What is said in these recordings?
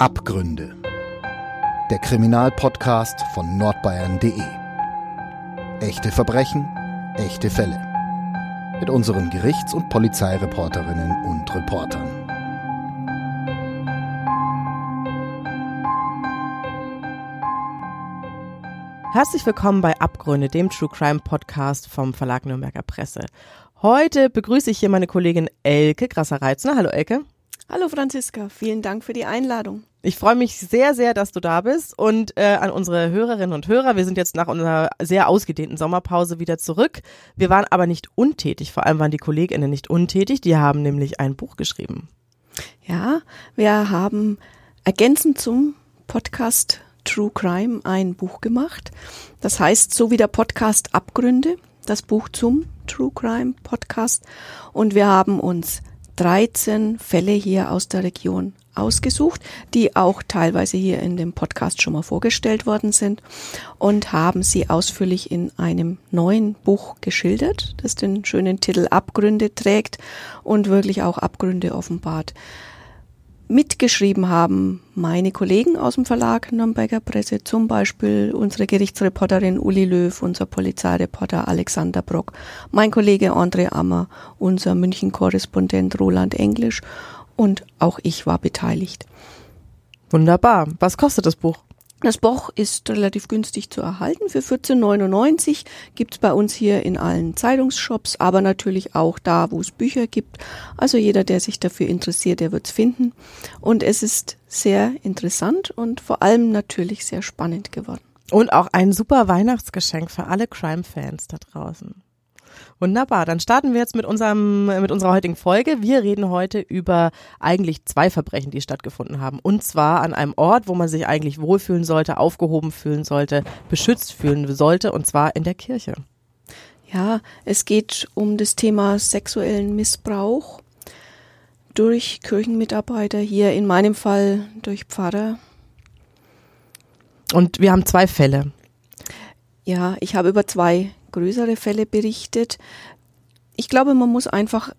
Abgründe. Der Kriminalpodcast von nordbayern.de. Echte Verbrechen, echte Fälle. Mit unseren Gerichts- und Polizeireporterinnen und Reportern. Herzlich willkommen bei Abgründe, dem True Crime Podcast vom Verlag Nürnberger Presse. Heute begrüße ich hier meine Kollegin Elke Grasser-Reitzner. Hallo Elke. Hallo Franziska, vielen Dank für die Einladung. Ich freue mich sehr, sehr, dass du da bist und äh, an unsere Hörerinnen und Hörer. Wir sind jetzt nach unserer sehr ausgedehnten Sommerpause wieder zurück. Wir waren aber nicht untätig, vor allem waren die Kolleginnen nicht untätig, die haben nämlich ein Buch geschrieben. Ja, wir haben ergänzend zum Podcast True Crime ein Buch gemacht. Das heißt, so wie der Podcast Abgründe, das Buch zum True Crime Podcast. Und wir haben uns 13 Fälle hier aus der Region ausgesucht, die auch teilweise hier in dem Podcast schon mal vorgestellt worden sind und haben sie ausführlich in einem neuen Buch geschildert, das den schönen Titel Abgründe trägt und wirklich auch Abgründe offenbart mitgeschrieben haben meine Kollegen aus dem Verlag Nürnberger Presse, zum Beispiel unsere Gerichtsreporterin Uli Löw, unser Polizeireporter Alexander Brock, mein Kollege André Ammer, unser München-Korrespondent Roland Englisch und auch ich war beteiligt. Wunderbar. Was kostet das Buch? Das Buch ist relativ günstig zu erhalten. Für 14,99 gibt's bei uns hier in allen Zeitungsshops, aber natürlich auch da, wo es Bücher gibt. Also jeder, der sich dafür interessiert, der wird's finden. Und es ist sehr interessant und vor allem natürlich sehr spannend geworden. Und auch ein super Weihnachtsgeschenk für alle Crime-Fans da draußen. Wunderbar, dann starten wir jetzt mit unserem mit unserer heutigen Folge. Wir reden heute über eigentlich zwei Verbrechen, die stattgefunden haben und zwar an einem Ort, wo man sich eigentlich wohlfühlen sollte, aufgehoben fühlen sollte, beschützt fühlen sollte und zwar in der Kirche. Ja, es geht um das Thema sexuellen Missbrauch durch Kirchenmitarbeiter, hier in meinem Fall durch Pfarrer. Und wir haben zwei Fälle. Ja, ich habe über zwei größere Fälle berichtet. Ich glaube, man muss einfach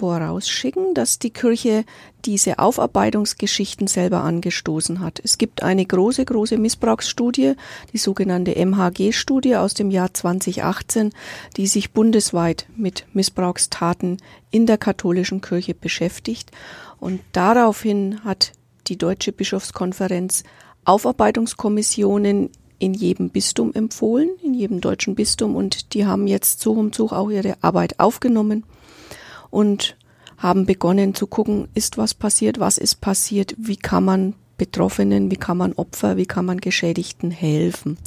vorausschicken, dass die Kirche diese Aufarbeitungsgeschichten selber angestoßen hat. Es gibt eine große, große Missbrauchsstudie, die sogenannte MHG-Studie aus dem Jahr 2018, die sich bundesweit mit Missbrauchstaten in der katholischen Kirche beschäftigt. Und daraufhin hat die Deutsche Bischofskonferenz Aufarbeitungskommissionen in jedem Bistum empfohlen, in jedem deutschen Bistum und die haben jetzt Zug um Zug auch ihre Arbeit aufgenommen und haben begonnen zu gucken, ist was passiert, was ist passiert, wie kann man Betroffenen, wie kann man Opfer, wie kann man Geschädigten helfen.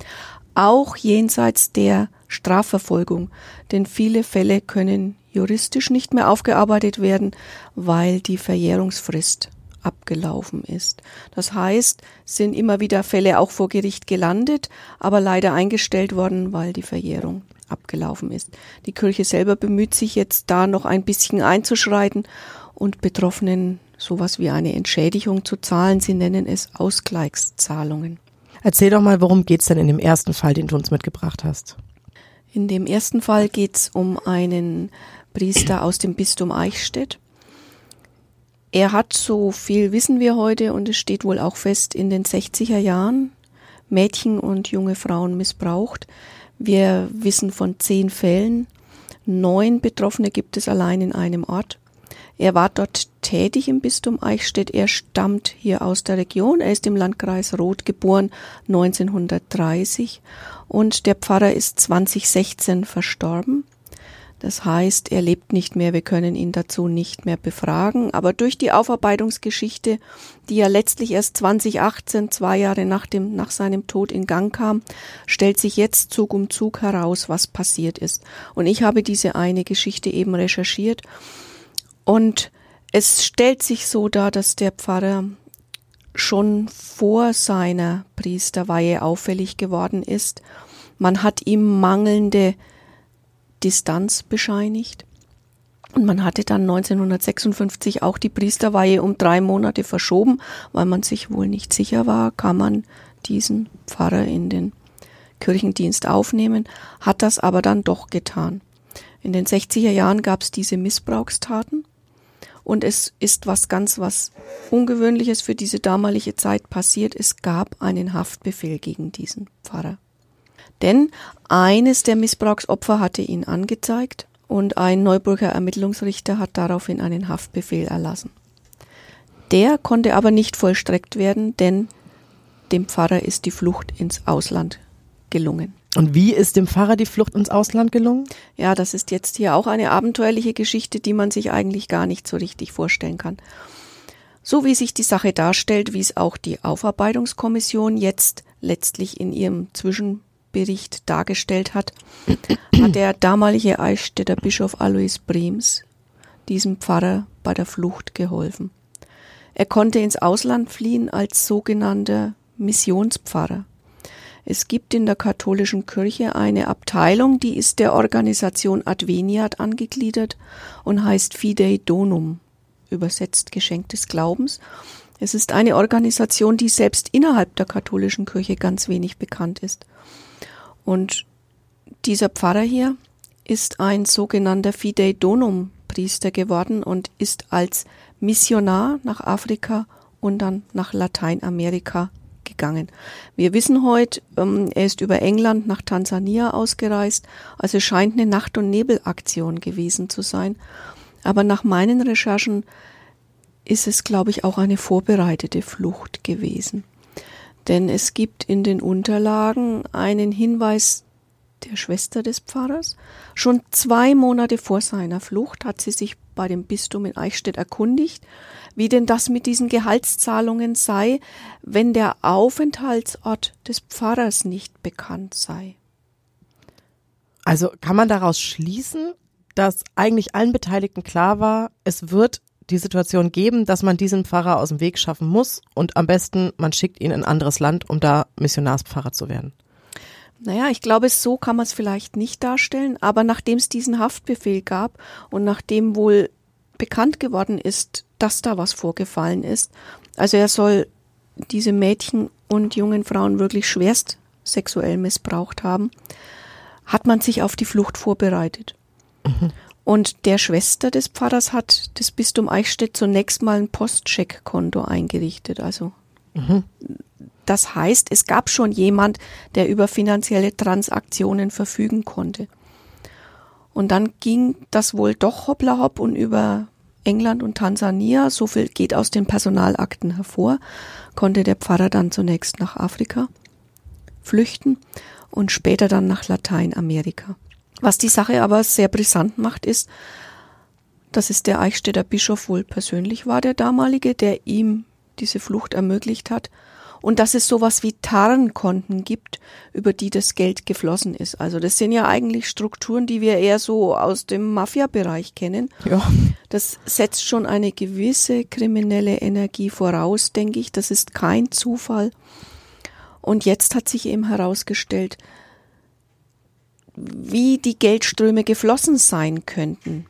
Auch jenseits der Strafverfolgung, denn viele Fälle können juristisch nicht mehr aufgearbeitet werden, weil die Verjährungsfrist abgelaufen ist. Das heißt, sind immer wieder Fälle auch vor Gericht gelandet, aber leider eingestellt worden, weil die Verjährung abgelaufen ist. Die Kirche selber bemüht sich jetzt da noch ein bisschen einzuschreiten und Betroffenen sowas wie eine Entschädigung zu zahlen. Sie nennen es Ausgleichszahlungen. Erzähl doch mal, worum geht's denn in dem ersten Fall, den du uns mitgebracht hast? In dem ersten Fall geht's um einen Priester aus dem Bistum Eichstätt. Er hat, so viel wissen wir heute, und es steht wohl auch fest, in den 60er Jahren Mädchen und junge Frauen missbraucht. Wir wissen von zehn Fällen. Neun Betroffene gibt es allein in einem Ort. Er war dort tätig im Bistum Eichstätt. Er stammt hier aus der Region. Er ist im Landkreis Roth geboren 1930 und der Pfarrer ist 2016 verstorben. Das heißt, er lebt nicht mehr, wir können ihn dazu nicht mehr befragen. Aber durch die Aufarbeitungsgeschichte, die ja letztlich erst 2018, zwei Jahre nach, dem, nach seinem Tod in Gang kam, stellt sich jetzt Zug um Zug heraus, was passiert ist. Und ich habe diese eine Geschichte eben recherchiert. Und es stellt sich so dar, dass der Pfarrer schon vor seiner Priesterweihe auffällig geworden ist. Man hat ihm mangelnde Distanz bescheinigt. Und man hatte dann 1956 auch die Priesterweihe um drei Monate verschoben, weil man sich wohl nicht sicher war, kann man diesen Pfarrer in den Kirchendienst aufnehmen, hat das aber dann doch getan. In den 60er Jahren gab es diese Missbrauchstaten Und es ist was ganz was Ungewöhnliches für diese damalige Zeit passiert. Es gab einen Haftbefehl gegen diesen Pfarrer. Denn eines der Missbrauchsopfer hatte ihn angezeigt und ein Neuburger Ermittlungsrichter hat daraufhin einen Haftbefehl erlassen. Der konnte aber nicht vollstreckt werden, denn dem Pfarrer ist die Flucht ins Ausland gelungen. Und wie ist dem Pfarrer die Flucht ins Ausland gelungen? Ja, das ist jetzt hier auch eine abenteuerliche Geschichte, die man sich eigentlich gar nicht so richtig vorstellen kann. So wie sich die Sache darstellt, wie es auch die Aufarbeitungskommission jetzt letztlich in ihrem Zwischenbericht dargestellt hat, hat der damalige Eichstätter Bischof Alois Brems diesem Pfarrer bei der Flucht geholfen. Er konnte ins Ausland fliehen als sogenannter Missionspfarrer. Es gibt in der katholischen Kirche eine Abteilung, die ist der Organisation Adveniat angegliedert und heißt Fidei Donum, übersetzt Geschenk des Glaubens. Es ist eine Organisation, die selbst innerhalb der katholischen Kirche ganz wenig bekannt ist. Und dieser Pfarrer hier ist ein sogenannter Fidei Donum Priester geworden und ist als Missionar nach Afrika und dann nach Lateinamerika gegangen. Wir wissen heute, ähm, er ist über England nach Tansania ausgereist, also es scheint eine Nacht- und Nebelaktion gewesen zu sein. Aber nach meinen Recherchen ist es, glaube ich, auch eine vorbereitete Flucht gewesen. Denn es gibt in den Unterlagen einen Hinweis der Schwester des Pfarrers. Schon zwei Monate vor seiner Flucht hat sie sich bei dem Bistum in Eichstätt erkundigt, wie denn das mit diesen Gehaltszahlungen sei, wenn der Aufenthaltsort des Pfarrers nicht bekannt sei. Also kann man daraus schließen, dass eigentlich allen Beteiligten klar war, es wird die Situation geben, dass man diesen Pfarrer aus dem Weg schaffen muss und am besten man schickt ihn in ein anderes Land, um da Missionarspfarrer zu werden. Naja, ich glaube, so kann man es vielleicht nicht darstellen, aber nachdem es diesen Haftbefehl gab und nachdem wohl bekannt geworden ist, dass da was vorgefallen ist, also er soll diese Mädchen und jungen Frauen wirklich schwerst sexuell missbraucht haben, hat man sich auf die Flucht vorbereitet. Mhm. Und der Schwester des Pfarrers hat das Bistum Eichstätt zunächst mal ein Postcheckkonto eingerichtet. Also mhm. Das heißt, es gab schon jemand, der über finanzielle Transaktionen verfügen konnte. Und dann ging das wohl doch hoppla hopp und über England und Tansania, so viel geht aus den Personalakten hervor, konnte der Pfarrer dann zunächst nach Afrika flüchten und später dann nach Lateinamerika. Was die Sache aber sehr brisant macht, ist, dass es der Eichstätter Bischof wohl persönlich war, der damalige, der ihm diese Flucht ermöglicht hat und dass es sowas wie Tarnkonten gibt, über die das Geld geflossen ist. Also das sind ja eigentlich Strukturen, die wir eher so aus dem Mafia-Bereich kennen. Ja. Das setzt schon eine gewisse kriminelle Energie voraus, denke ich. Das ist kein Zufall. Und jetzt hat sich eben herausgestellt, wie die Geldströme geflossen sein könnten.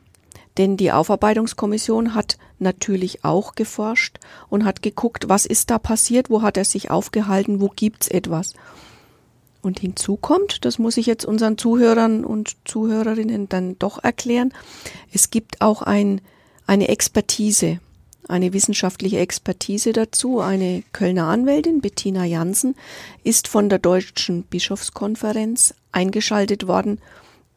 Denn die Aufarbeitungskommission hat natürlich auch geforscht und hat geguckt, was ist da passiert, wo hat er sich aufgehalten, wo gibt's etwas. Und hinzu kommt, das muss ich jetzt unseren Zuhörern und Zuhörerinnen dann doch erklären, es gibt auch ein, eine Expertise, eine wissenschaftliche Expertise dazu. Eine Kölner Anwältin, Bettina Jansen, ist von der Deutschen Bischofskonferenz eingeschaltet worden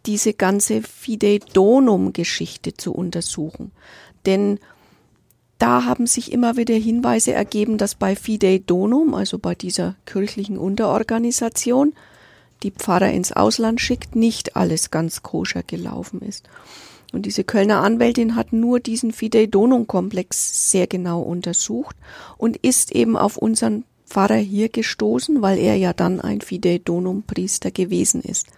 diese ganze Fidei Donum-Geschichte zu untersuchen. Denn da haben sich immer wieder Hinweise ergeben, dass bei Fidei Donum, also bei dieser kirchlichen Unterorganisation, die Pfarrer ins Ausland schickt, nicht alles ganz koscher gelaufen ist. Und diese Kölner Anwältin hat nur diesen Fidei Donum Komplex sehr genau untersucht und ist eben auf unseren Pfarrer hier gestoßen, weil er ja dann ein Fidei Donum Priester gewesen ist.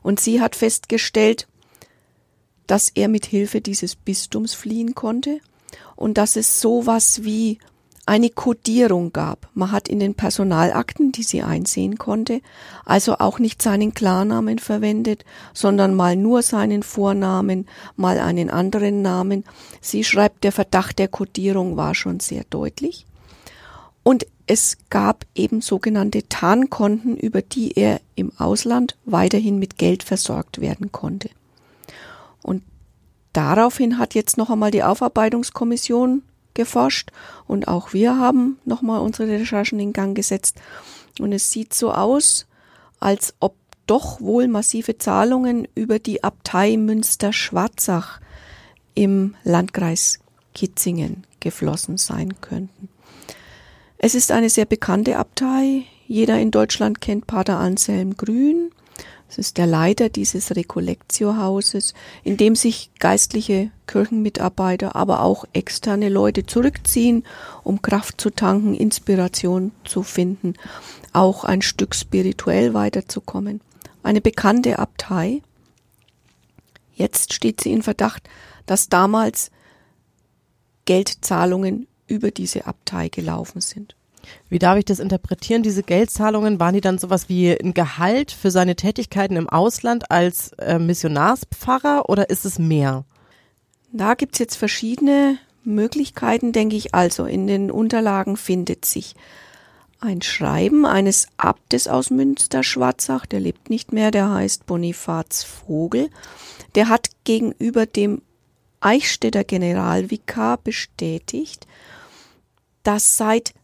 Und sie hat festgestellt, dass er mit Hilfe dieses Bistums fliehen konnte und dass es sowas wie eine Kodierung gab. Man hat in den Personalakten, die sie einsehen konnte, also auch nicht seinen Klarnamen verwendet, sondern mal nur seinen Vornamen, mal einen anderen Namen. Sie schreibt, der Verdacht der Kodierung war schon sehr deutlich. Und es gab eben sogenannte Tarnkonten, über die er im Ausland weiterhin mit Geld versorgt werden konnte. Und daraufhin hat jetzt noch einmal die Aufarbeitungskommission geforscht und auch wir haben nochmal unsere Recherchen in Gang gesetzt. Und es sieht so aus, als ob doch wohl massive Zahlungen über die Abtei Münster-Schwarzach im Landkreis Kitzingen geflossen sein könnten. Es ist eine sehr bekannte Abtei. Jeder in Deutschland kennt Pater Anselm Grün. Es ist der Leiter dieses Recollectio-Hauses, in dem sich geistliche Kirchenmitarbeiter, aber auch externe Leute zurückziehen, um Kraft zu tanken, Inspiration zu finden, auch ein Stück spirituell weiterzukommen. Eine bekannte Abtei. Jetzt steht sie in Verdacht, dass damals Geldzahlungen über diese Abtei gelaufen sind. Wie darf ich das interpretieren? Diese Geldzahlungen, waren die dann sowas wie ein Gehalt für seine Tätigkeiten im Ausland als äh, Missionarspfarrer oder ist es mehr? Da gibt's jetzt verschiedene Möglichkeiten, denke ich. Also in den Unterlagen findet sich ein Schreiben eines Abtes aus Münster-Schwarzach, der lebt nicht mehr, der heißt Bonifaz Vogel. Der hat gegenüber dem Eichstätter Generalvikar bestätigt, dass seit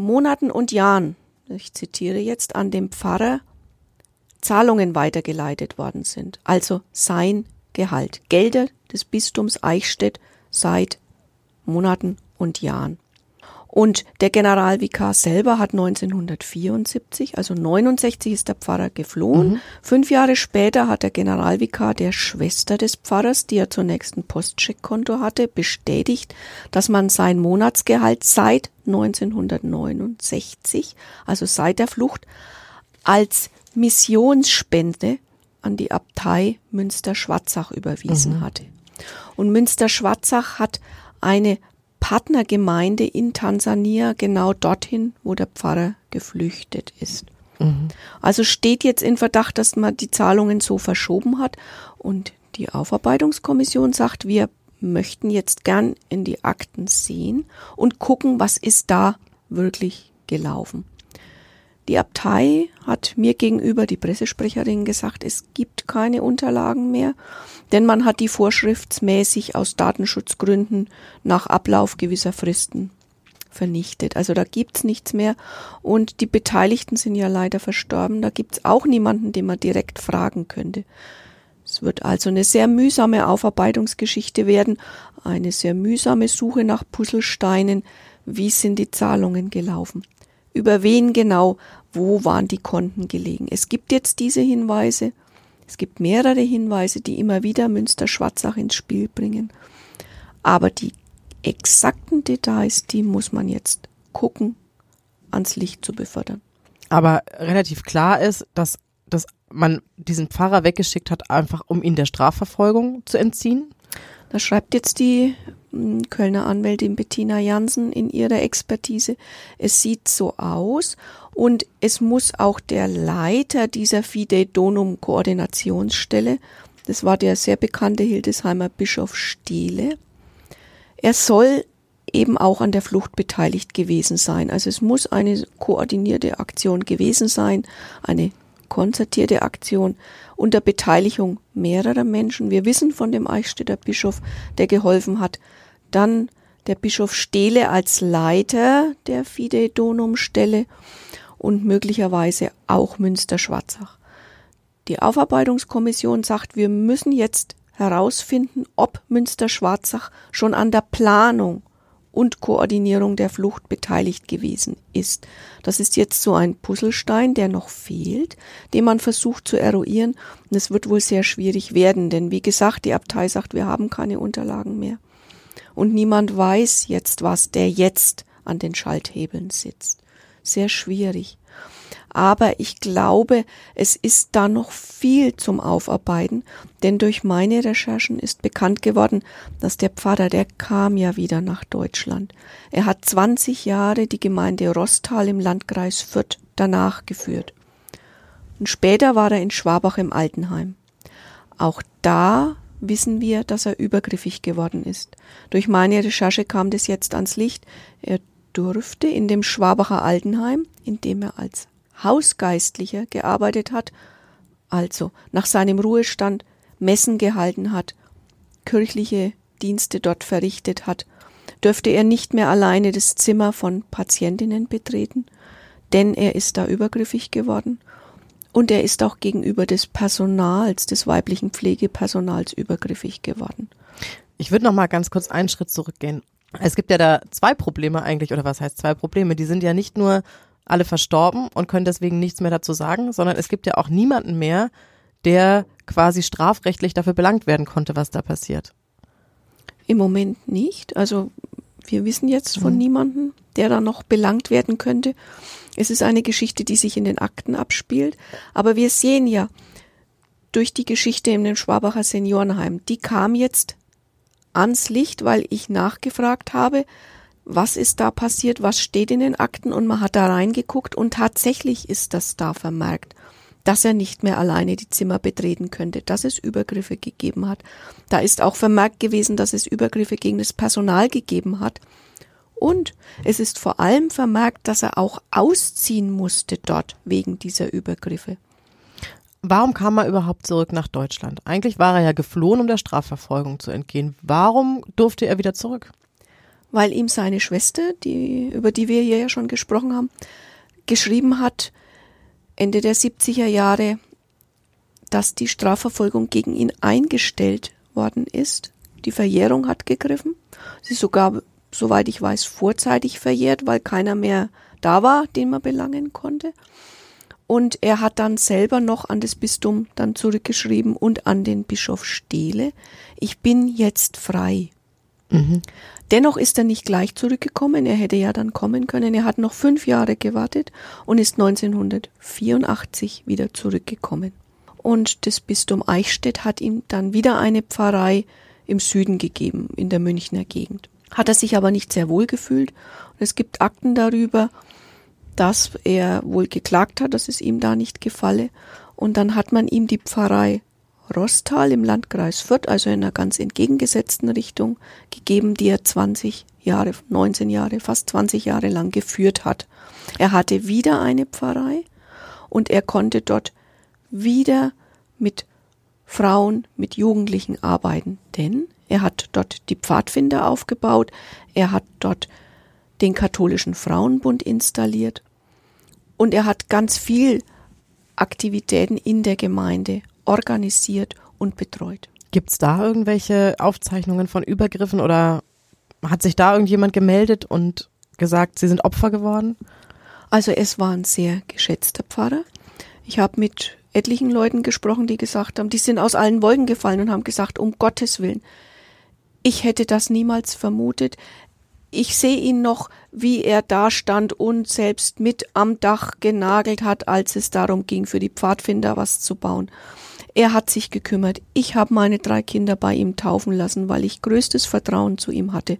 Monaten und Jahren, ich zitiere jetzt, an den Pfarrer Zahlungen weitergeleitet worden sind. Also sein Gehalt. Gelder des Bistums Eichstätt seit Monaten und Jahren. Und der Generalvikar selber hat 1974, also 69 ist der Pfarrer geflohen. Mhm. Fünf Jahre später hat der Generalvikar der Schwester des Pfarrers, die er zunächst ein Postcheckkonto hatte, bestätigt, dass man sein Monatsgehalt seit 1969, also seit der Flucht, als Missionsspende an die Abtei Münster-Schwarzach überwiesen mhm. hatte. Und Münster-Schwarzach hat eine Partnergemeinde in Tansania genau dorthin, wo der Pfarrer geflüchtet ist. Mhm. Also steht jetzt in Verdacht, dass man die Zahlungen so verschoben hat und die Aufarbeitungskommission sagt, wir möchten jetzt gern in die Akten sehen und gucken, was ist da wirklich gelaufen. Die Abtei hat mir gegenüber die Pressesprecherin gesagt, es gibt keine Unterlagen mehr, denn man hat die vorschriftsmäßig aus Datenschutzgründen nach Ablauf gewisser Fristen vernichtet. Also da gibt's nichts mehr und die Beteiligten sind ja leider verstorben. Da gibt's auch niemanden, den man direkt fragen könnte. Es wird also eine sehr mühsame Aufarbeitungsgeschichte werden, eine sehr mühsame Suche nach Puzzlesteinen. Wie sind die Zahlungen gelaufen? Über wen genau? Wo waren die Konten gelegen? Es gibt jetzt diese Hinweise. Es gibt mehrere Hinweise, die immer wieder Münster-Schwarzach ins Spiel bringen. Aber die exakten Details, die muss man jetzt gucken, ans Licht zu befördern. Aber relativ klar ist, dass, dass man diesen Pfarrer weggeschickt hat, einfach um ihn der Strafverfolgung zu entziehen? Da schreibt jetzt die Kölner Anwältin Bettina Jansen in ihrer Expertise. Es sieht so aus und es muss auch der Leiter dieser Fidei Donum Koordinationsstelle, das war der sehr bekannte Hildesheimer Bischof Steele, er soll eben auch an der Flucht beteiligt gewesen sein. Also es muss eine koordinierte Aktion gewesen sein, eine konzertierte Aktion unter Beteiligung mehrerer Menschen. Wir wissen von dem Eichstätter Bischof, der geholfen hat. Dann der Bischof Stehle als Leiter der Fidei Donum Stelle und möglicherweise auch Münster-Schwarzach. Die Aufarbeitungskommission sagt, wir müssen jetzt herausfinden, ob Münster-Schwarzach schon an der Planung und Koordinierung der Flucht beteiligt gewesen ist. Das ist jetzt so ein Puzzlestein, der noch fehlt, den man versucht zu eruieren. Und es wird wohl sehr schwierig werden, denn wie gesagt, die Abtei sagt, wir haben keine Unterlagen mehr. Und niemand weiß jetzt, was der jetzt an den Schalthebeln sitzt. Sehr schwierig. Aber ich glaube, es ist da noch viel zum Aufarbeiten, denn durch meine Recherchen ist bekannt geworden, dass der Pfarrer, der kam ja wieder nach Deutschland. Er hat 20 Jahre die Gemeinde Rostal im Landkreis Fürth danach geführt. Und später war er in Schwabach im Altenheim. Auch da wissen wir, dass er übergriffig geworden ist. Durch meine Recherche kam das jetzt ans Licht. Er durfte in dem Schwabacher Altenheim, in dem er als Hausgeistlicher gearbeitet hat, also nach seinem Ruhestand Messen gehalten hat, kirchliche Dienste dort verrichtet hat, dürfte er nicht mehr alleine das Zimmer von Patientinnen betreten, denn er ist da übergriffig geworden und er ist auch gegenüber des Personals, des weiblichen Pflegepersonals übergriffig geworden. Ich würde noch mal ganz kurz einen Schritt zurückgehen. Es gibt ja da zwei Probleme eigentlich, oder was heißt zwei Probleme? Die sind ja nicht nur alle verstorben und können deswegen nichts mehr dazu sagen, sondern es gibt ja auch niemanden mehr, der quasi strafrechtlich dafür belangt werden konnte, was da passiert. Im Moment nicht. Also wir wissen jetzt von mhm. niemandem, der da noch belangt werden könnte. Es ist eine Geschichte, die sich in den Akten abspielt. Aber wir sehen ja durch die Geschichte in dem Schwabacher Seniorenheim, die kam jetzt ans Licht, weil ich nachgefragt habe, was ist da passiert, was steht in den Akten und man hat da reingeguckt und tatsächlich ist das da vermerkt, dass er nicht mehr alleine die Zimmer betreten könnte, dass es Übergriffe gegeben hat. Da ist auch vermerkt gewesen, dass es Übergriffe gegen das Personal gegeben hat. Und es ist vor allem vermerkt, dass er auch ausziehen musste dort wegen dieser Übergriffe. Warum kam er überhaupt zurück nach Deutschland? Eigentlich war er ja geflohen, um der Strafverfolgung zu entgehen. Warum durfte er wieder zurück? Weil ihm seine Schwester, die, über die wir hier ja schon gesprochen haben, geschrieben hat, Ende der 70er Jahre, dass die Strafverfolgung gegen ihn eingestellt worden ist. Die Verjährung hat gegriffen. Sie ist sogar, soweit ich weiß, vorzeitig verjährt, weil keiner mehr da war, den man belangen konnte. Und er hat dann selber noch an das Bistum dann zurückgeschrieben und an den Bischof Steele, ich bin jetzt frei. Mhm. Dennoch ist er nicht gleich zurückgekommen, er hätte ja dann kommen können. Er hat noch fünf Jahre gewartet und ist 1984 wieder zurückgekommen. Und das Bistum Eichstätt hat ihm dann wieder eine Pfarrei im Süden gegeben, in der Münchner Gegend. Hat er sich aber nicht sehr wohl gefühlt. Und es gibt Akten darüber, dass er wohl geklagt hat, dass es ihm da nicht gefalle. Und dann hat man ihm die Pfarrei Rostal im Landkreis Fürth, also in einer ganz entgegengesetzten Richtung, gegeben, die er 20 Jahre, 19 Jahre, fast 20 Jahre lang geführt hat. Er hatte wieder eine Pfarrei und er konnte dort wieder mit Frauen, mit Jugendlichen arbeiten, denn er hat dort die Pfadfinder aufgebaut, er hat dort den katholischen Frauenbund installiert und er hat ganz viel Aktivitäten in der Gemeinde organisiert und betreut. Gibt es da irgendwelche Aufzeichnungen von Übergriffen oder hat sich da irgendjemand gemeldet und gesagt, sie sind Opfer geworden? Also es war ein sehr geschätzter Pfarrer. Ich habe mit etlichen Leuten gesprochen, die gesagt haben, die sind aus allen Wolken gefallen und haben gesagt, um Gottes Willen, ich hätte das niemals vermutet ich sehe ihn noch, wie er da stand und selbst mit am Dach genagelt hat, als es darum ging, für die Pfadfinder was zu bauen. Er hat sich gekümmert. Ich habe meine drei Kinder bei ihm taufen lassen, weil ich größtes Vertrauen zu ihm hatte.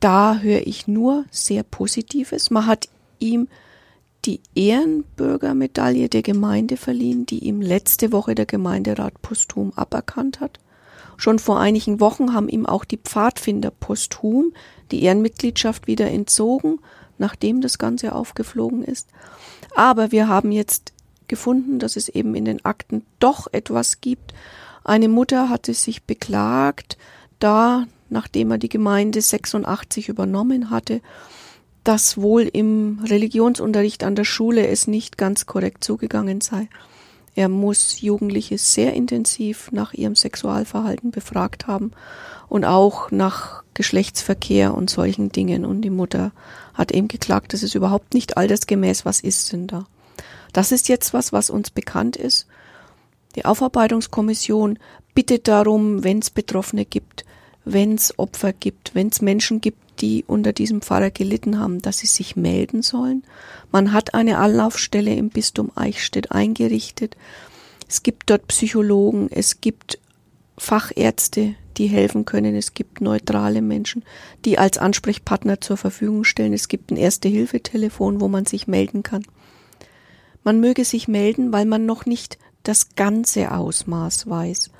Da höre ich nur sehr Positives. Man hat ihm die Ehrenbürgermedaille der Gemeinde verliehen, die ihm letzte Woche der Gemeinderat posthum aberkannt hat. Schon vor einigen Wochen haben ihm auch die Pfadfinder posthum die Ehrenmitgliedschaft wieder entzogen, nachdem das Ganze aufgeflogen ist. Aber wir haben jetzt gefunden, dass es eben in den Akten doch etwas gibt. Eine Mutter hatte sich beklagt, da, nachdem er die Gemeinde 86 übernommen hatte, dass wohl im Religionsunterricht an der Schule es nicht ganz korrekt zugegangen sei. Er muss Jugendliche sehr intensiv nach ihrem Sexualverhalten befragt haben und auch nach Geschlechtsverkehr und solchen Dingen. Und die Mutter hat eben geklagt, das ist überhaupt nicht altersgemäß. Was ist denn da? Das ist jetzt was, was uns bekannt ist. Die Aufarbeitungskommission bittet darum, wenn es Betroffene gibt, wenn es Opfer gibt, wenn es Menschen gibt, die unter diesem Pfarrer gelitten haben, dass sie sich melden sollen. Man hat eine Anlaufstelle im Bistum Eichstätt eingerichtet. Es gibt dort Psychologen, es gibt Fachärzte, die helfen können. Es gibt neutrale Menschen, die als Ansprechpartner zur Verfügung stellen. Es gibt ein Erste-Hilfe-Telefon, wo man sich melden kann. Man möge sich melden, weil man noch nicht das ganze Ausmaß weiß.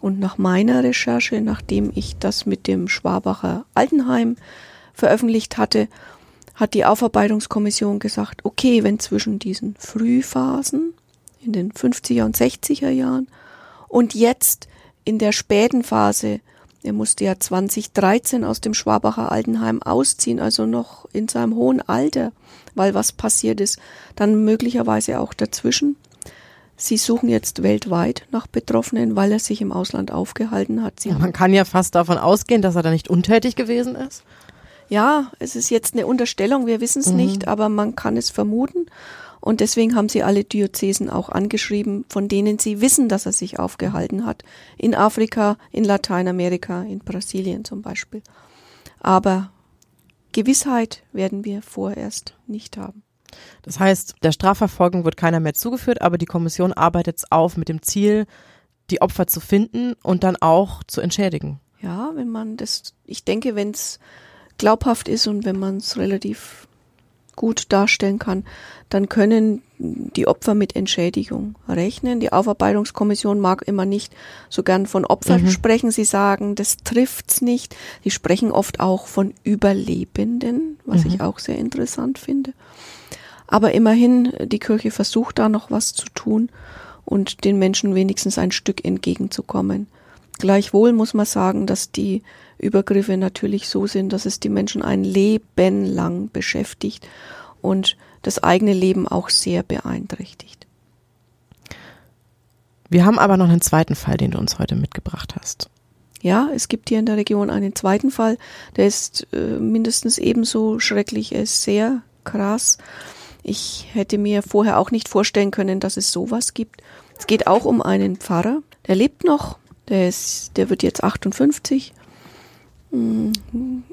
Und nach meiner Recherche, nachdem ich das mit dem Schwabacher Altenheim veröffentlicht hatte, hat die Aufarbeitungskommission gesagt, okay, wenn zwischen diesen Frühphasen in den 50er und 60er Jahren und jetzt in der späten Phase, er musste ja 2013 aus dem Schwabacher Altenheim ausziehen, also noch in seinem hohen Alter, weil was passiert ist, dann möglicherweise auch dazwischen. Sie suchen jetzt weltweit nach Betroffenen, weil er sich im Ausland aufgehalten hat. Sie Man kann ja fast davon ausgehen, dass er da nicht untätig gewesen ist. Ja, es ist jetzt eine Unterstellung, wir wissen es mhm. nicht, aber man kann es vermuten. Und deswegen haben sie alle Diözesen auch angeschrieben, von denen sie wissen, dass er sich aufgehalten hat. In Afrika, in Lateinamerika, in Brasilien zum Beispiel. Aber Gewissheit werden wir vorerst nicht haben. Das heißt, der Strafverfolgung wird keiner mehr zugeführt, aber die Kommission arbeitet es auf mit dem Ziel, die Opfer zu finden und dann auch zu entschädigen. Ja, wenn man das, ich denke, wenn es glaubhaft ist und wenn man es relativ gut darstellen kann, dann können die Opfer mit Entschädigung rechnen. Die Aufarbeitungskommission mag immer nicht so gern von Opfern mhm. sprechen. Sie sagen, das trifft's nicht. Sie sprechen oft auch von Überlebenden, was mhm. ich auch sehr interessant finde. Aber immerhin, die Kirche versucht da noch was zu tun und den Menschen wenigstens ein Stück entgegenzukommen. Gleichwohl muss man sagen, dass die Übergriffe natürlich so sind, dass es die Menschen ein Leben lang beschäftigt und das eigene Leben auch sehr beeinträchtigt. Wir haben aber noch einen zweiten Fall, den du uns heute mitgebracht hast. Ja, es gibt hier in der Region einen zweiten Fall, der ist äh, mindestens ebenso schrecklich, er ist sehr krass. Ich hätte mir vorher auch nicht vorstellen können, dass es sowas gibt. Es geht auch um einen Pfarrer, der lebt noch, der ist, der wird jetzt 58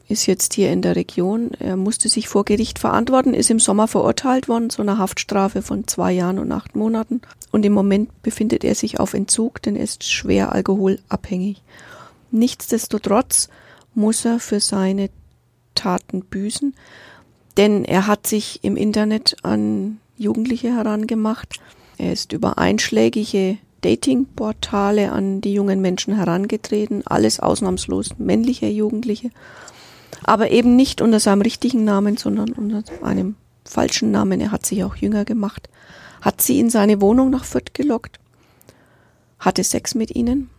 ist jetzt hier in der Region. Er musste sich vor Gericht verantworten, ist im Sommer verurteilt worden zu einer Haftstrafe von zwei Jahren und acht Monaten. Und im Moment befindet er sich auf Entzug, denn er ist schwer alkoholabhängig. Nichtsdestotrotz muss er für seine Taten büßen, denn er hat sich im Internet an Jugendliche herangemacht. Er ist über einschlägige Datingportale an die jungen Menschen herangetreten, alles ausnahmslos männliche Jugendliche, aber eben nicht unter seinem richtigen Namen, sondern unter einem falschen Namen. Er hat sich auch jünger gemacht, hat sie in seine Wohnung nach Fürth gelockt, hatte Sex mit ihnen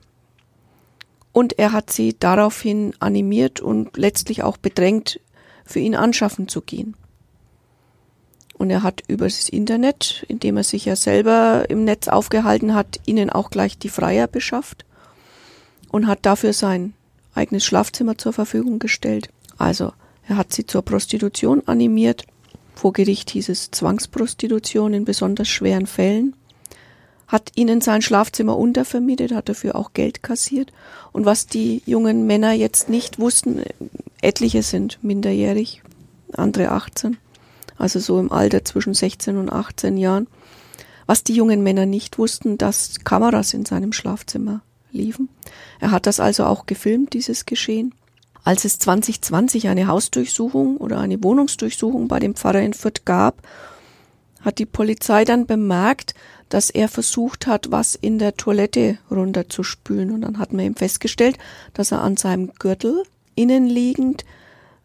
und er hat sie daraufhin animiert und letztlich auch bedrängt, für ihn anschaffen zu gehen. Und er hat über das Internet, indem er sich ja selber im Netz aufgehalten hat, ihnen auch gleich die Freier beschafft und hat dafür sein eigenes Schlafzimmer zur Verfügung gestellt. Also er hat sie zur Prostitution animiert. Vor Gericht hieß es Zwangsprostitution in besonders schweren Fällen. Hat ihnen sein Schlafzimmer untervermietet, hat dafür auch Geld kassiert. Und was die jungen Männer jetzt nicht wussten, etliche sind minderjährig, andere 18 also so im Alter zwischen 16 und 18 Jahren. Was die jungen Männer nicht wussten, dass Kameras in seinem Schlafzimmer liefen. Er hat das also auch gefilmt, dieses Geschehen. Als es 2020 eine Hausdurchsuchung oder eine Wohnungsdurchsuchung bei dem Pfarrer in Fürth gab, hat die Polizei dann bemerkt, dass er versucht hat, was in der Toilette runterzuspülen. Und dann hat man ihm festgestellt, dass er an seinem Gürtel innenliegend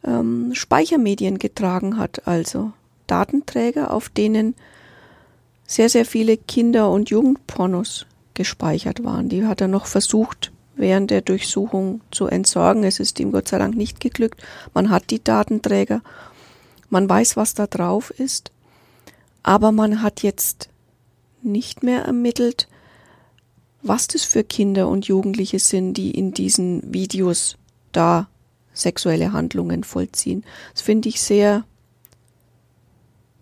ähm, Speichermedien getragen hat, also Datenträger, auf denen sehr, sehr viele Kinder- und Jugendpornos gespeichert waren. Die hat er noch versucht, während der Durchsuchung zu entsorgen. Es ist ihm Gott sei Dank nicht geglückt. Man hat die Datenträger. Man weiß, was da drauf ist. Aber man hat jetzt nicht mehr ermittelt, was das für Kinder und Jugendliche sind, die in diesen Videos da sexuelle Handlungen vollziehen. Das finde ich sehr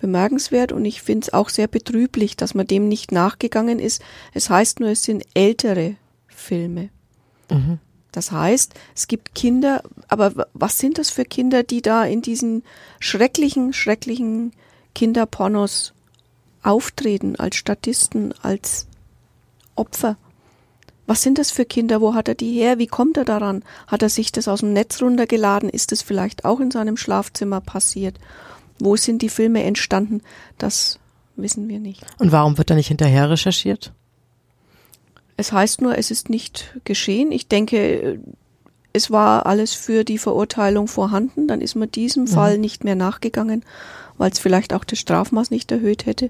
bemerkenswert und ich finde es auch sehr betrüblich, dass man dem nicht nachgegangen ist. Es heißt nur, es sind ältere Filme. Mhm. Das heißt, es gibt Kinder, aber was sind das für Kinder, die da in diesen schrecklichen, schrecklichen Kinderpornos auftreten als Statisten, als Opfer? Was sind das für Kinder? Wo hat er die her? Wie kommt er daran? Hat er sich das aus dem Netz runtergeladen? Ist es vielleicht auch in seinem Schlafzimmer passiert? Wo sind die Filme entstanden? Das wissen wir nicht. Und warum wird da nicht hinterher recherchiert? Es heißt nur, es ist nicht geschehen. Ich denke, es war alles für die Verurteilung vorhanden. Dann ist man diesem mhm. Fall nicht mehr nachgegangen, weil es vielleicht auch das Strafmaß nicht erhöht hätte,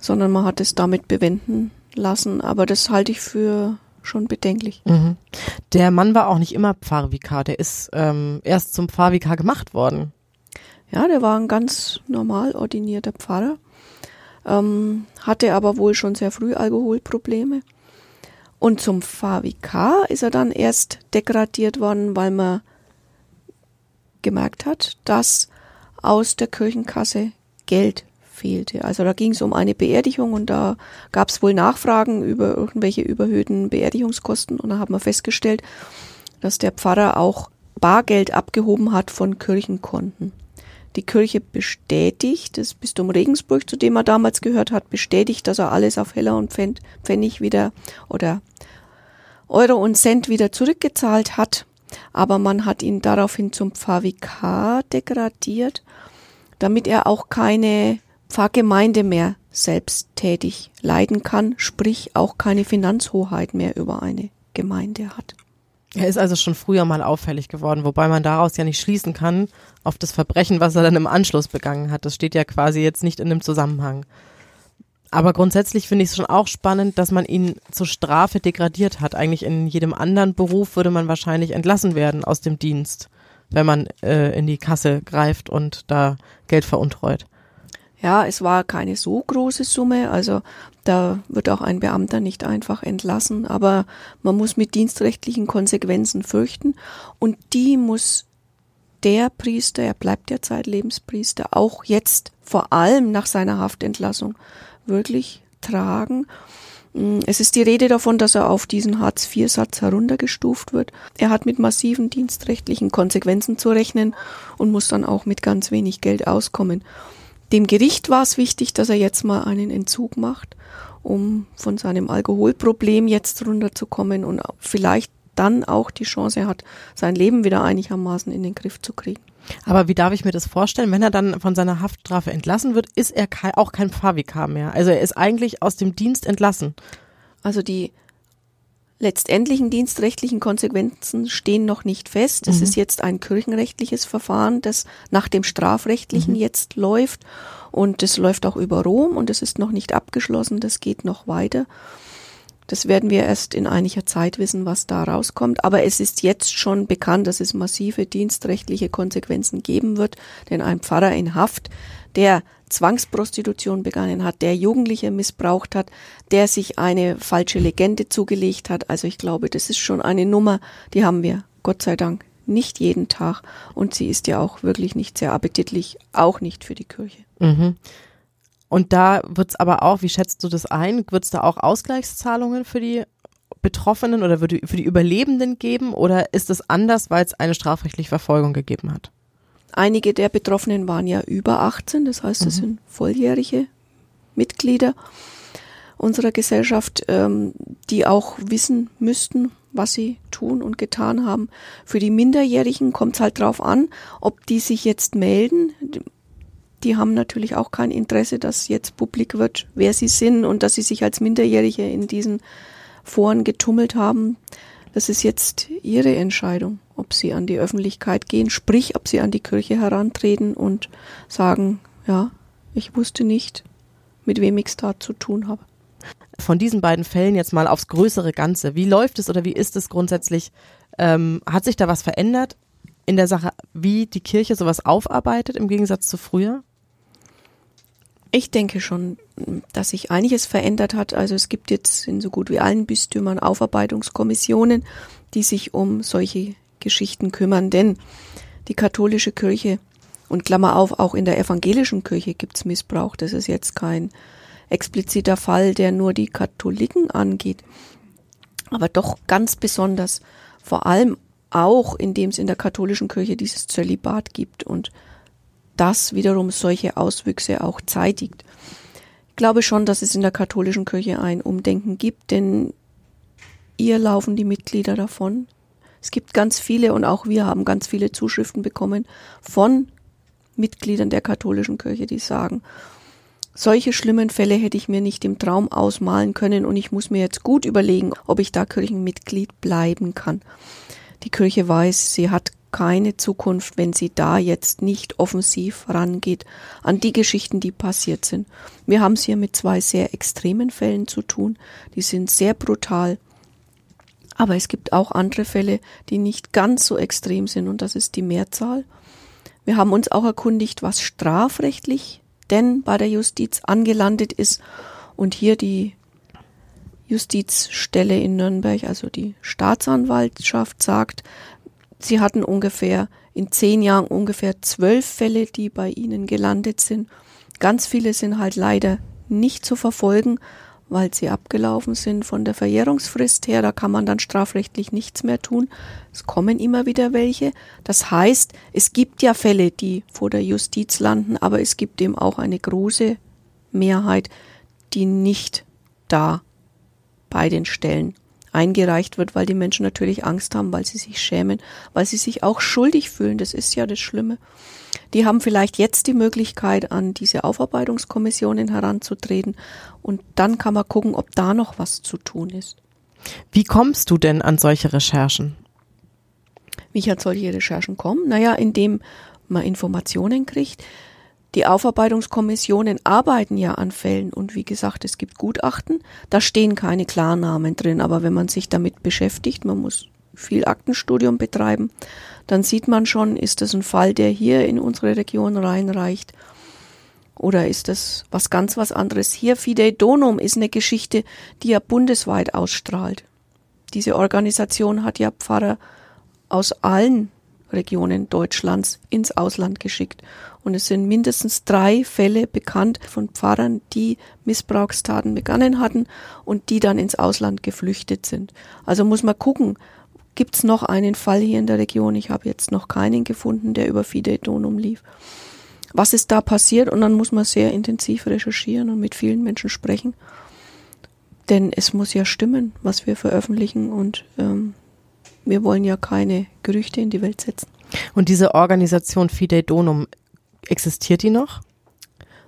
sondern man hat es damit bewenden lassen. Aber das halte ich für schon bedenklich. Mhm. Der Mann war auch nicht immer Pfarrvikar, der ist ähm, erst zum Pfarrvikar gemacht worden. Ja, der war ein ganz normal ordinierter Pfarrer, ähm, hatte aber wohl schon sehr früh Alkoholprobleme. Und zum Pfarrvikar ist er dann erst degradiert worden, weil man gemerkt hat, dass aus der Kirchenkasse Geld fehlte. Also da ging es um eine Beerdigung und da gab es wohl Nachfragen über irgendwelche überhöhten Beerdigungskosten und da hat man festgestellt, dass der Pfarrer auch Bargeld abgehoben hat von Kirchenkonten. Die Kirche bestätigt, das Bistum Regensburg, zu dem er damals gehört hat, bestätigt, dass er alles auf Heller und Pfennig wieder oder Euro und Cent wieder zurückgezahlt hat. Aber man hat ihn daraufhin zum Pfarrvikar degradiert, damit er auch keine Pfarrgemeinde mehr selbsttätig leiten kann, sprich auch keine Finanzhoheit mehr über eine Gemeinde hat. Er ist also schon früher mal auffällig geworden, wobei man daraus ja nicht schließen kann auf das Verbrechen, was er dann im Anschluss begangen hat. Das steht ja quasi jetzt nicht in dem Zusammenhang. Aber grundsätzlich finde ich es schon auch spannend, dass man ihn zur Strafe degradiert hat. Eigentlich in jedem anderen Beruf würde man wahrscheinlich entlassen werden aus dem Dienst, wenn man äh, in die Kasse greift und da Geld veruntreut. Ja, es war keine so große Summe, also da wird auch ein Beamter nicht einfach entlassen, aber man muss mit dienstrechtlichen Konsequenzen fürchten und die muss der Priester, er bleibt ja Zeitlebenspriester, auch jetzt vor allem nach seiner Haftentlassung wirklich tragen. Mm, es ist die Rede davon, dass er auf diesen Hartz-IV-Satz heruntergestuft wird. Er hat mit massiven dienstrechtlichen Konsequenzen zu rechnen und muss dann auch mit ganz wenig Geld auskommen. Dem Gericht war es wichtig, dass er jetzt mal einen Entzug macht, um von seinem Alkoholproblem jetzt runterzukommen und vielleicht dann auch die Chance hat, sein Leben wieder einigermaßen in den Griff zu kriegen. Aber wie darf ich mir das vorstellen? Wenn er dann von seiner Haftstrafe entlassen wird, ist er auch kein Pfarrvikar mehr. Also er ist eigentlich aus dem Dienst entlassen. Also die letztendlichen dienstrechtlichen Konsequenzen stehen noch nicht fest. Es mhm. ist jetzt ein kirchenrechtliches Verfahren, das nach dem strafrechtlichen mhm. jetzt läuft. Und es läuft auch über Rom und es ist noch nicht abgeschlossen. Das geht noch weiter. Das werden wir erst in einiger Zeit wissen, was da rauskommt. Aber es ist jetzt schon bekannt, dass es massive dienstrechtliche Konsequenzen geben wird. Denn ein Pfarrer in Haft, der Zwangsprostitution begangen hat, der Jugendliche missbraucht hat, der sich eine falsche Legende zugelegt hat. Also ich glaube, das ist schon eine Nummer, die haben wir, Gott sei Dank, nicht jeden Tag. Und sie ist ja auch wirklich nicht sehr appetitlich, auch nicht für die Kirche. Mhm. Und da wird es aber auch, wie schätzt du das ein? Wird es da auch Ausgleichszahlungen für die Betroffenen oder für die, für die Überlebenden geben? Oder ist es anders, weil es eine strafrechtliche Verfolgung gegeben hat? Einige der Betroffenen waren ja über 18, das heißt, es mhm. sind volljährige Mitglieder unserer Gesellschaft, ähm, die auch wissen müssten, was sie tun und getan haben. Für die Minderjährigen kommt es halt drauf an, ob die sich jetzt melden. Die haben natürlich auch kein Interesse, dass jetzt publik wird, wer sie sind und dass sie sich als Minderjährige in diesen Foren getummelt haben. Das ist jetzt ihre Entscheidung, ob sie an die Öffentlichkeit gehen, sprich, ob sie an die Kirche herantreten und sagen, ja, ich wusste nicht, mit wem ich es da zu tun habe. Von diesen beiden Fällen jetzt mal aufs größere Ganze. Wie läuft es oder wie ist es grundsätzlich? Ähm, hat sich da was verändert in der Sache, wie die Kirche sowas aufarbeitet im Gegensatz zu früher? Ich denke schon, dass sich einiges verändert hat. Also es gibt jetzt in so gut wie allen Bistümern Aufarbeitungskommissionen, die sich um solche Geschichten kümmern. Denn die katholische Kirche und Klammer auf, auch in der evangelischen Kirche gibt's Missbrauch. Das ist jetzt kein expliziter Fall, der nur die Katholiken angeht. Aber doch ganz besonders, vor allem auch, indem es in der katholischen Kirche dieses Zölibat gibt und das wiederum solche Auswüchse auch zeitigt. Ich glaube schon, dass es in der katholischen Kirche ein Umdenken gibt, denn ihr laufen die Mitglieder davon. Es gibt ganz viele und auch wir haben ganz viele Zuschriften bekommen von Mitgliedern der katholischen Kirche, die sagen, solche schlimmen Fälle hätte ich mir nicht im Traum ausmalen können und ich muss mir jetzt gut überlegen, ob ich da Kirchenmitglied bleiben kann. Die Kirche weiß, sie hat keine Zukunft, wenn sie da jetzt nicht offensiv rangeht an die Geschichten, die passiert sind. Wir haben es hier mit zwei sehr extremen Fällen zu tun. Die sind sehr brutal. Aber es gibt auch andere Fälle, die nicht ganz so extrem sind und das ist die Mehrzahl. Wir haben uns auch erkundigt, was strafrechtlich denn bei der Justiz angelandet ist und hier die Justizstelle in Nürnberg, also die Staatsanwaltschaft sagt, sie hatten ungefähr in zehn Jahren ungefähr zwölf Fälle, die bei ihnen gelandet sind. Ganz viele sind halt leider nicht zu verfolgen, weil sie abgelaufen sind von der Verjährungsfrist her. Da kann man dann strafrechtlich nichts mehr tun. Es kommen immer wieder welche. Das heißt, es gibt ja Fälle, die vor der Justiz landen, aber es gibt eben auch eine große Mehrheit, die nicht da bei den Stellen eingereicht wird, weil die Menschen natürlich Angst haben, weil sie sich schämen, weil sie sich auch schuldig fühlen. Das ist ja das Schlimme. Die haben vielleicht jetzt die Möglichkeit, an diese Aufarbeitungskommissionen heranzutreten und dann kann man gucken, ob da noch was zu tun ist. Wie kommst du denn an solche Recherchen? Wie ich an solche Recherchen komme? Naja, indem man Informationen kriegt. Die Aufarbeitungskommissionen arbeiten ja an Fällen und wie gesagt, es gibt Gutachten. Da stehen keine Klarnamen drin, aber wenn man sich damit beschäftigt, man muss viel Aktenstudium betreiben, dann sieht man schon, ist das ein Fall, der hier in unsere Region reinreicht oder ist das was ganz was anderes? Hier Fidei Donum ist eine Geschichte, die ja bundesweit ausstrahlt. Diese Organisation hat ja Pfarrer aus allen Regionen Deutschlands ins Ausland geschickt. Und es sind mindestens drei Fälle bekannt von Pfarrern, die Missbrauchstaten begangen hatten und die dann ins Ausland geflüchtet sind. Also muss man gucken, Gibt es noch einen Fall hier in der Region? Ich habe jetzt noch keinen gefunden, der über Fidei Donum lief. Was ist da passiert? Und dann muss man sehr intensiv recherchieren und mit vielen Menschen sprechen. Denn es muss ja stimmen, was wir veröffentlichen und ähm, wir wollen ja keine Gerüchte in die Welt setzen. Und diese Organisation Fidei Donum, existiert die noch?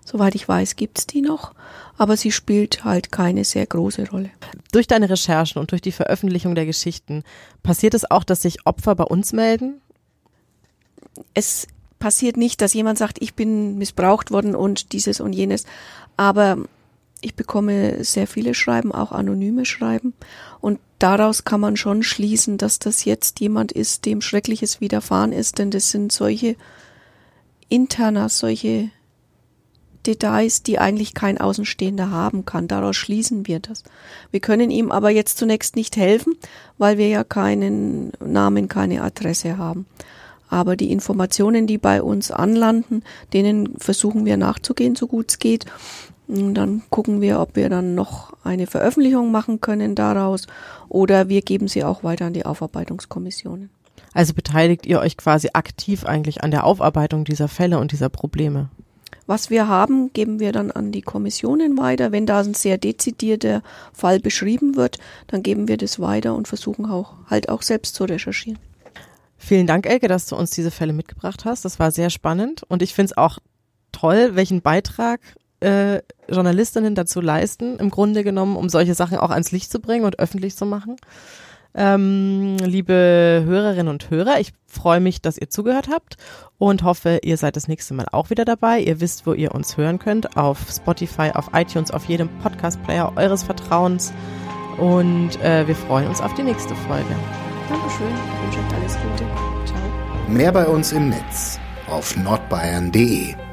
Soweit ich weiß, gibt's die noch aber sie spielt halt keine sehr große Rolle. Durch deine Recherchen und durch die Veröffentlichung der Geschichten passiert es auch, dass sich Opfer bei uns melden? Es passiert nicht, dass jemand sagt, ich bin missbraucht worden und dieses und jenes, aber ich bekomme sehr viele Schreiben, auch anonyme Schreiben und daraus kann man schon schließen, dass das jetzt jemand ist, dem Schreckliches widerfahren ist, denn das sind solche interner, solche Details, die eigentlich kein Außenstehender haben kann. Daraus schließen wir das. Wir können ihm aber jetzt zunächst nicht helfen, weil wir ja keinen Namen, keine Adresse haben. Aber die Informationen, die bei uns anlanden, denen versuchen wir nachzugehen, so gut es geht. Dann gucken wir, ob wir dann noch eine Veröffentlichung machen können daraus oder wir geben sie auch weiter an die Aufarbeitungskommissionen. Also beteiligt ihr euch quasi aktiv eigentlich an der Aufarbeitung dieser Fälle und dieser Probleme? Was wir haben, geben wir dann an die Kommissionen weiter. Wenn da ein sehr dezidierter Fall beschrieben wird, dann geben wir das weiter und versuchen auch halt auch selbst zu recherchieren. Vielen Dank, Elke, dass du uns diese Fälle mitgebracht hast. Das war sehr spannend und ich finde es auch toll, welchen Beitrag äh, Journalistinnen dazu leisten, im Grunde genommen, um solche Sachen auch ans Licht zu bringen und öffentlich zu machen. Ähm, liebe Hörerinnen und Hörer, ich freue mich, dass ihr zugehört habt und hoffe, ihr seid das nächste Mal auch wieder dabei. Ihr wisst, wo ihr uns hören könnt, auf Spotify, auf iTunes, auf jedem Podcast-Player eures Vertrauens. Und äh, wir freuen uns auf die nächste Folge. Dankeschön. Ich wünsche euch alles Gute. Ciao. Mehr bei uns im Netz auf nordbayern.de